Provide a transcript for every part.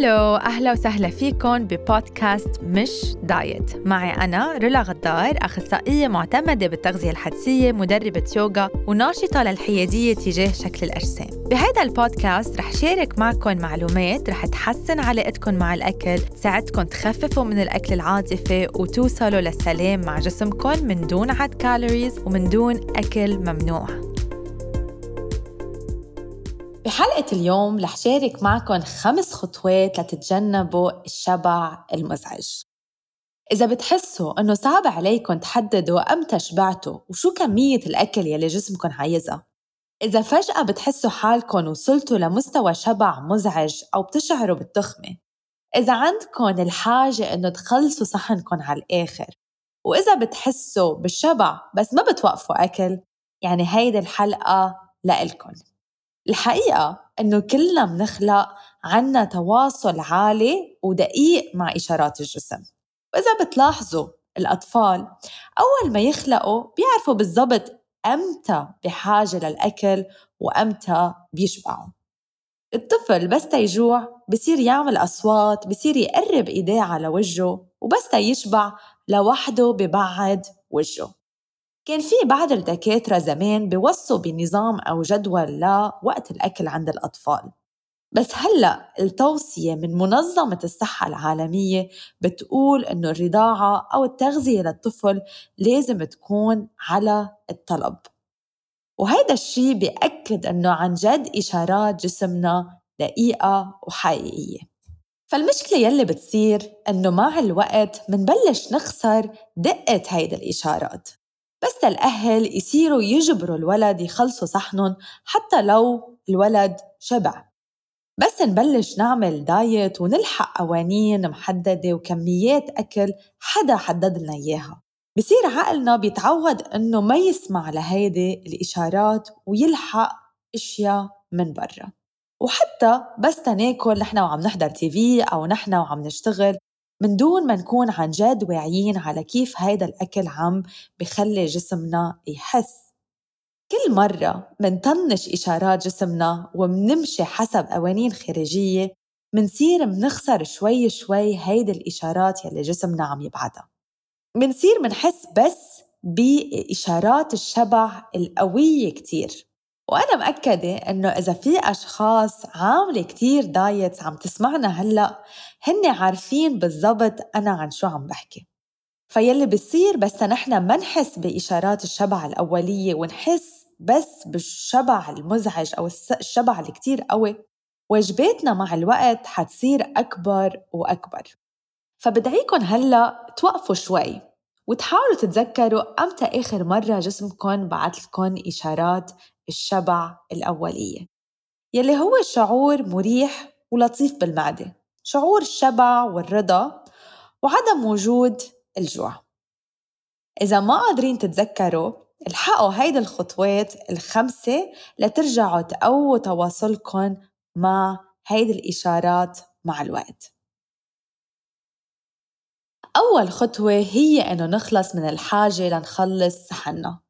هلو أهلا وسهلا فيكم ببودكاست مش دايت. معي أنا رولا غدار أخصائية معتمدة بالتغذية الحدسية مدربة يوغا وناشطة للحيادية تجاه شكل الأجسام. بهذا البودكاست رح شارك معكم معلومات رح تحسن علاقتكم مع الأكل تساعدكم تخففوا من الأكل العاطفي وتوصلوا للسلام مع جسمكم من دون عد calories ومن دون أكل ممنوع. بحلقة اليوم رح شارك معكم خمس خطوات لتتجنبوا الشبع المزعج. إذا بتحسوا إنه صعب عليكم تحددوا أمتى شبعتوا وشو كمية الأكل يلي جسمكم عايزها إذا فجأة بتحسوا حالكم وصلتوا لمستوى شبع مزعج أو بتشعروا بالتخمة إذا عندكم الحاجة إنه تخلصوا صحنكم على الآخر وإذا بتحسوا بالشبع بس ما بتوقفوا أكل يعني هيدي الحلقة لإلكن. الحقيقة إنه كلنا منخلق عنا تواصل عالي ودقيق مع إشارات الجسم. وإذا بتلاحظوا الأطفال أول ما يخلقوا بيعرفوا بالضبط أمتى بحاجة للأكل وأمتى بيشبعوا. الطفل بس تيجوع بصير يعمل أصوات بصير يقرب إيديه على وجهه وبس تيشبع لوحده ببعد وجهه. كان في بعض الدكاترة زمان بيوصوا بنظام أو جدول لوقت الأكل عند الأطفال. بس هلأ التوصية من منظمة الصحة العالمية بتقول إنه الرضاعة أو التغذية للطفل لازم تكون على الطلب. وهيدا الشي بيأكد إنه عن جد إشارات جسمنا دقيقة وحقيقية. فالمشكلة يلي بتصير إنه مع الوقت منبلش نخسر دقة هيدا الإشارات. بس الأهل يصيروا يجبروا الولد يخلصوا صحنهم حتى لو الولد شبع. بس نبلش نعمل دايت ونلحق قوانين محددة وكميات أكل حدا حدد لنا إياها. بصير عقلنا بيتعود إنه ما يسمع لهيدي الإشارات ويلحق أشياء من برا. وحتى بس تناكل نحن وعم نحضر تي في أو نحن وعم نشتغل من دون ما نكون عن جد واعيين على كيف هيدا الأكل عم بخلي جسمنا يحس. كل مرة منطنش إشارات جسمنا ومنمشي حسب قوانين خارجية منصير منخسر شوي شوي هيدي الإشارات يلي جسمنا عم يبعتها منصير منحس بس بإشارات الشبع القوية كتير. وأنا مأكدة إنه إذا في أشخاص عاملة كتير دايتس عم تسمعنا هلأ هن عارفين بالضبط أنا عن شو عم بحكي. فيلي بصير بس نحن ما نحس بإشارات الشبع الأولية ونحس بس بالشبع المزعج أو الشبع اللي كتير قوي. وجباتنا مع الوقت حتصير أكبر وأكبر. فبدعيكم هلأ توقفوا شوي وتحاولوا تتذكروا أمتى آخر مرة جسمكم بعت لكم إشارات الشبع الأولية. يلي هو شعور مريح ولطيف بالمعدة. شعور الشبع والرضا وعدم وجود الجوع. إذا ما قادرين تتذكروا الحقوا هيدي الخطوات الخمسة لترجعوا تقووا تواصلكم مع هيدي الإشارات مع الوقت. أول خطوة هي إنه نخلص من الحاجة لنخلص صحننا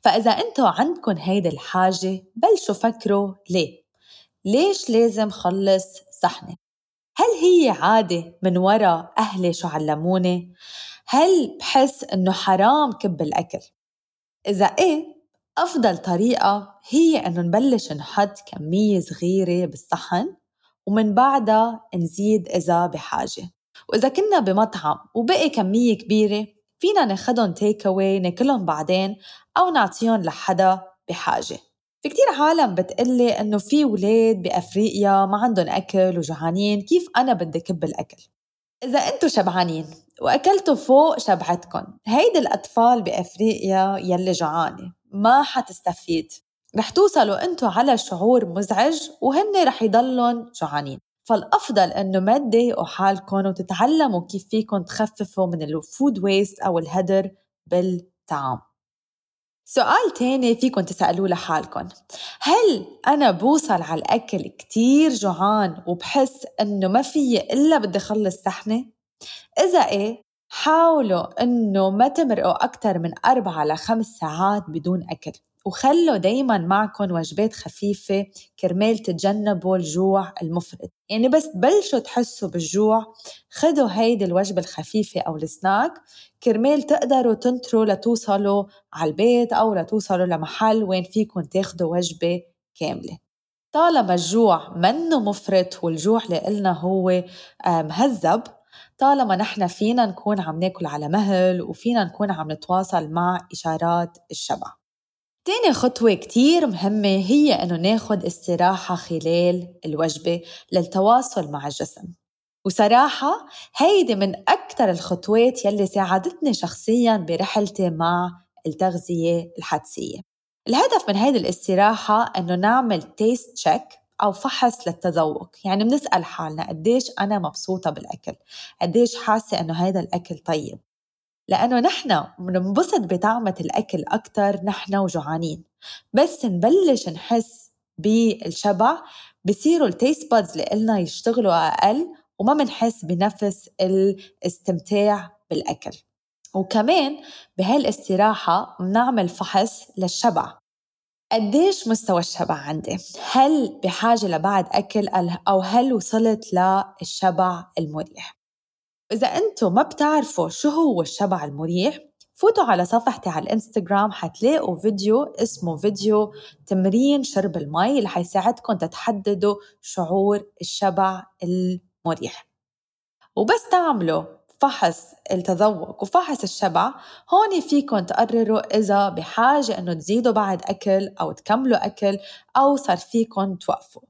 فإذا أنتوا عندكم هيدي الحاجة بلشوا فكروا ليه ليش لازم خلص صحني هل هي عادة من وراء أهلي شو علموني؟ هل بحس إنه حرام كب الأكل؟ إذا إيه أفضل طريقة هي إنه نبلش نحط كمية صغيرة بالصحن ومن بعدها نزيد إذا بحاجة وإذا كنا بمطعم وبقي كمية كبيرة فينا ناخدهم take away ناكلهم بعدين أو نعطيهم لحدا بحاجة. في كتير عالم بتقلي إنه في ولاد بأفريقيا ما عندهم أكل وجوعانين كيف أنا بدي كب الأكل؟ إذا أنتوا شبعانين وأكلتوا فوق شبعتكم هيدي الأطفال بأفريقيا يلي جوعانة ما حتستفيد. رح توصلوا أنتوا على شعور مزعج وهن رح يضلون جوعانين فالأفضل إنه ما تضايقوا حالكم وتتعلموا كيف فيكم تخففوا من ال food waste أو الهدر بالطعام. سؤال تاني فيكم تسألوه لحالكم. هل أنا بوصل على الأكل كتير جوعان وبحس إنه ما في إلا بدي خلص صحنة؟ إذا إيه حاولوا إنه ما تمرقوا أكتر من أربعة لخمس ساعات بدون أكل. وخلوا دايما معكم وجبات خفيفة كرمال تتجنبوا الجوع المفرط. يعني بس تبلشوا تحسوا بالجوع خدوا هيدي الوجبة الخفيفة أو السناك كرمال تقدروا تنطروا لتوصلوا على البيت أو لتوصلوا لمحل وين فيكم تاخدوا وجبة كاملة. طالما الجوع منه مفرط والجوع لإلنا هو آه، مهذب طالما نحن فينا نكون عم ناكل على مهل وفينا نكون عم نتواصل مع إشارات الشبع. تاني خطوة كتير مهمة هي إنه ناخد استراحة خلال الوجبة للتواصل مع الجسم. وصراحة هيدي من أكثر الخطوات يلي ساعدتني شخصياً برحلتي مع التغذية الحدسية. الهدف من هيدي الاستراحة إنه نعمل taste check أو فحص للتذوق. يعني بنسأل حالنا قديش أنا مبسوطة بالأكل؟ قديش حاسة إنه هذا الأكل طيب؟ لأنه نحن بننبسط بطعمة الأكل أكتر نحن وجوعانين بس نبلش نحس بالشبع بصيروا ال taste buds اللي يشتغلوا أقل وما بنحس بنفس الاستمتاع بالأكل وكمان بهالاستراحة بنعمل فحص للشبع قديش مستوى الشبع عندي؟ هل بحاجة لبعد أكل أو هل وصلت للشبع المريح؟ إذا أنتم ما بتعرفوا شو هو الشبع المريح فوتوا على صفحتي على الإنستغرام حتلاقوا فيديو اسمه فيديو تمرين شرب المي اللي حيساعدكم تتحددوا شعور الشبع المريح. وبس تعملوا فحص التذوق وفحص الشبع هون فيكم تقرروا إذا بحاجة إنه تزيدوا بعد أكل أو تكملوا أكل أو صار فيكم توقفوا.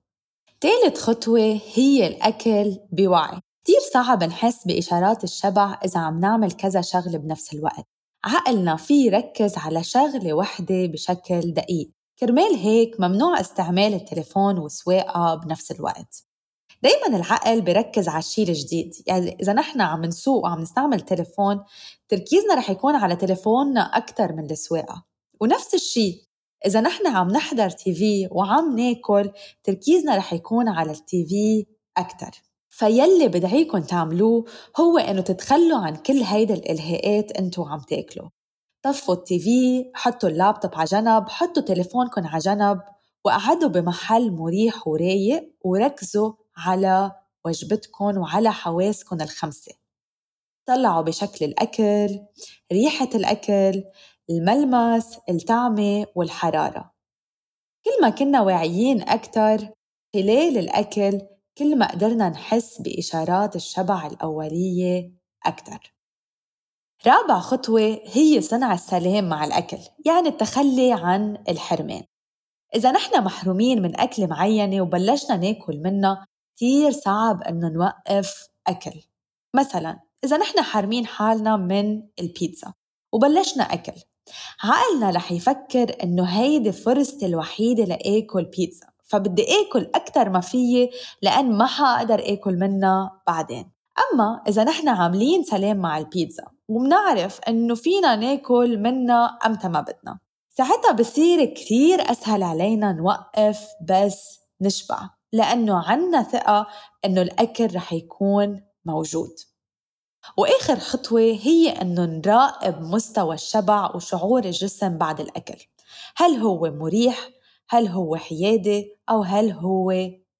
ثالث خطوة هي الأكل بوعي. كتير صعب نحس بإشارات الشبع إذا عم نعمل كذا شغلة بنفس الوقت. عقلنا في يركز على شغلة وحدة بشكل دقيق. كرمال هيك ممنوع استعمال التليفون والسواقة بنفس الوقت. دايما العقل بيركز على الشيء الجديد. يعني إذا نحن عم نسوق وعم نستعمل تليفون تركيزنا رح يكون على تليفوننا أكثر من السواقة. ونفس الشيء إذا نحن عم نحضر تي في وعم ناكل تركيزنا رح يكون على التي في أكثر فيلي بدعيكم تعملوه هو إنه تتخلوا عن كل هيدا الإلهاءات أنتوا عم تاكلوا. طفوا التي في حطوا اللابتوب على جنب حطوا تليفونكم على جنب وقعدوا بمحل مريح ورايق وركزوا على وجبتكم وعلى حواسكم الخمسة. طلعوا بشكل الأكل ريحة الأكل الملمس الطعمة والحرارة. كل ما كنا واعيين أكتر خلال الأكل كل ما قدرنا نحس بإشارات الشبع الأولية أكتر. رابع خطوة هي صنع السلام مع الأكل يعني التخلي عن الحرمان. إذا نحن محرومين من أكلة معينة وبلشنا ناكل منها كتير صعب إنه نوقف أكل. مثلا إذا نحن حارمين حالنا من البيتزا وبلشنا أكل عقلنا رح يفكر إنه هيدي فرصتي الوحيدة لآكل بيتزا. فبدي آكل أكتر ما فيي لأن ما حقدر آكل منها بعدين. أما إذا نحن عاملين سلام مع البيتزا ومنعرف إنه فينا ناكل منها أمتى ما بدنا ساعتها بصير كتير أسهل علينا نوقف بس نشبع لأنه عنا ثقة إنه الأكل رح يكون موجود. وآخر خطوة هي إنه نراقب مستوى الشبع وشعور الجسم بعد الأكل. هل هو مريح؟ هل هو حيادي؟ أو هل هو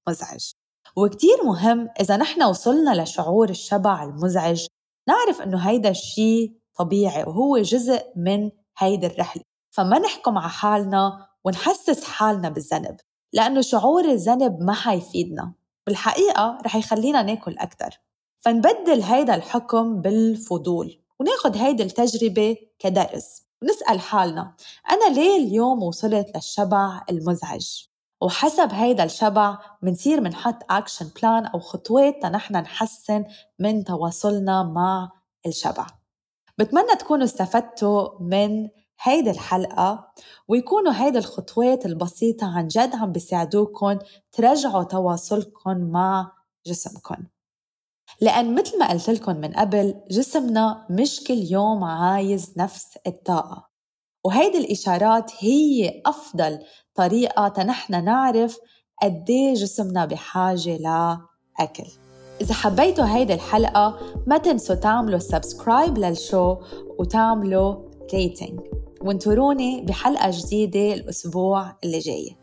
مزعج؟ وكتير مهم إذا نحن وصلنا لشعور الشبع المزعج نعرف إنه هيدا الشيء طبيعي وهو جزء من هيدي الرحلة فما نحكم على حالنا ونحسس حالنا بالذنب لأنه شعور الذنب ما حيفيدنا بالحقيقة رح يخلينا ناكل أكتر فنبدل هيدا الحكم بالفضول وناخد هيدي التجربة كدرس ونسأل حالنا أنا ليه اليوم وصلت للشبع المزعج؟ وحسب هيدا الشبع منصير منحط أكشن بلان أو خطوات تنحن نحسن من تواصلنا مع الشبع بتمنى تكونوا استفدتوا من هيدي الحلقة ويكونوا هيدي الخطوات البسيطة عن جد عم بيساعدوكم ترجعوا تواصلكم مع جسمكم لأن مثل ما قلت لكم من قبل جسمنا مش كل يوم عايز نفس الطاقة. وهيدي الإشارات هي أفضل طريقة تنحنا نعرف قد جسمنا بحاجة لأكل إذا حبيتوا هيدي الحلقة ما تنسوا تعملوا subscribe لل show وتعملوا rating وانطروني بحلقة جديدة الأسبوع اللي جاي.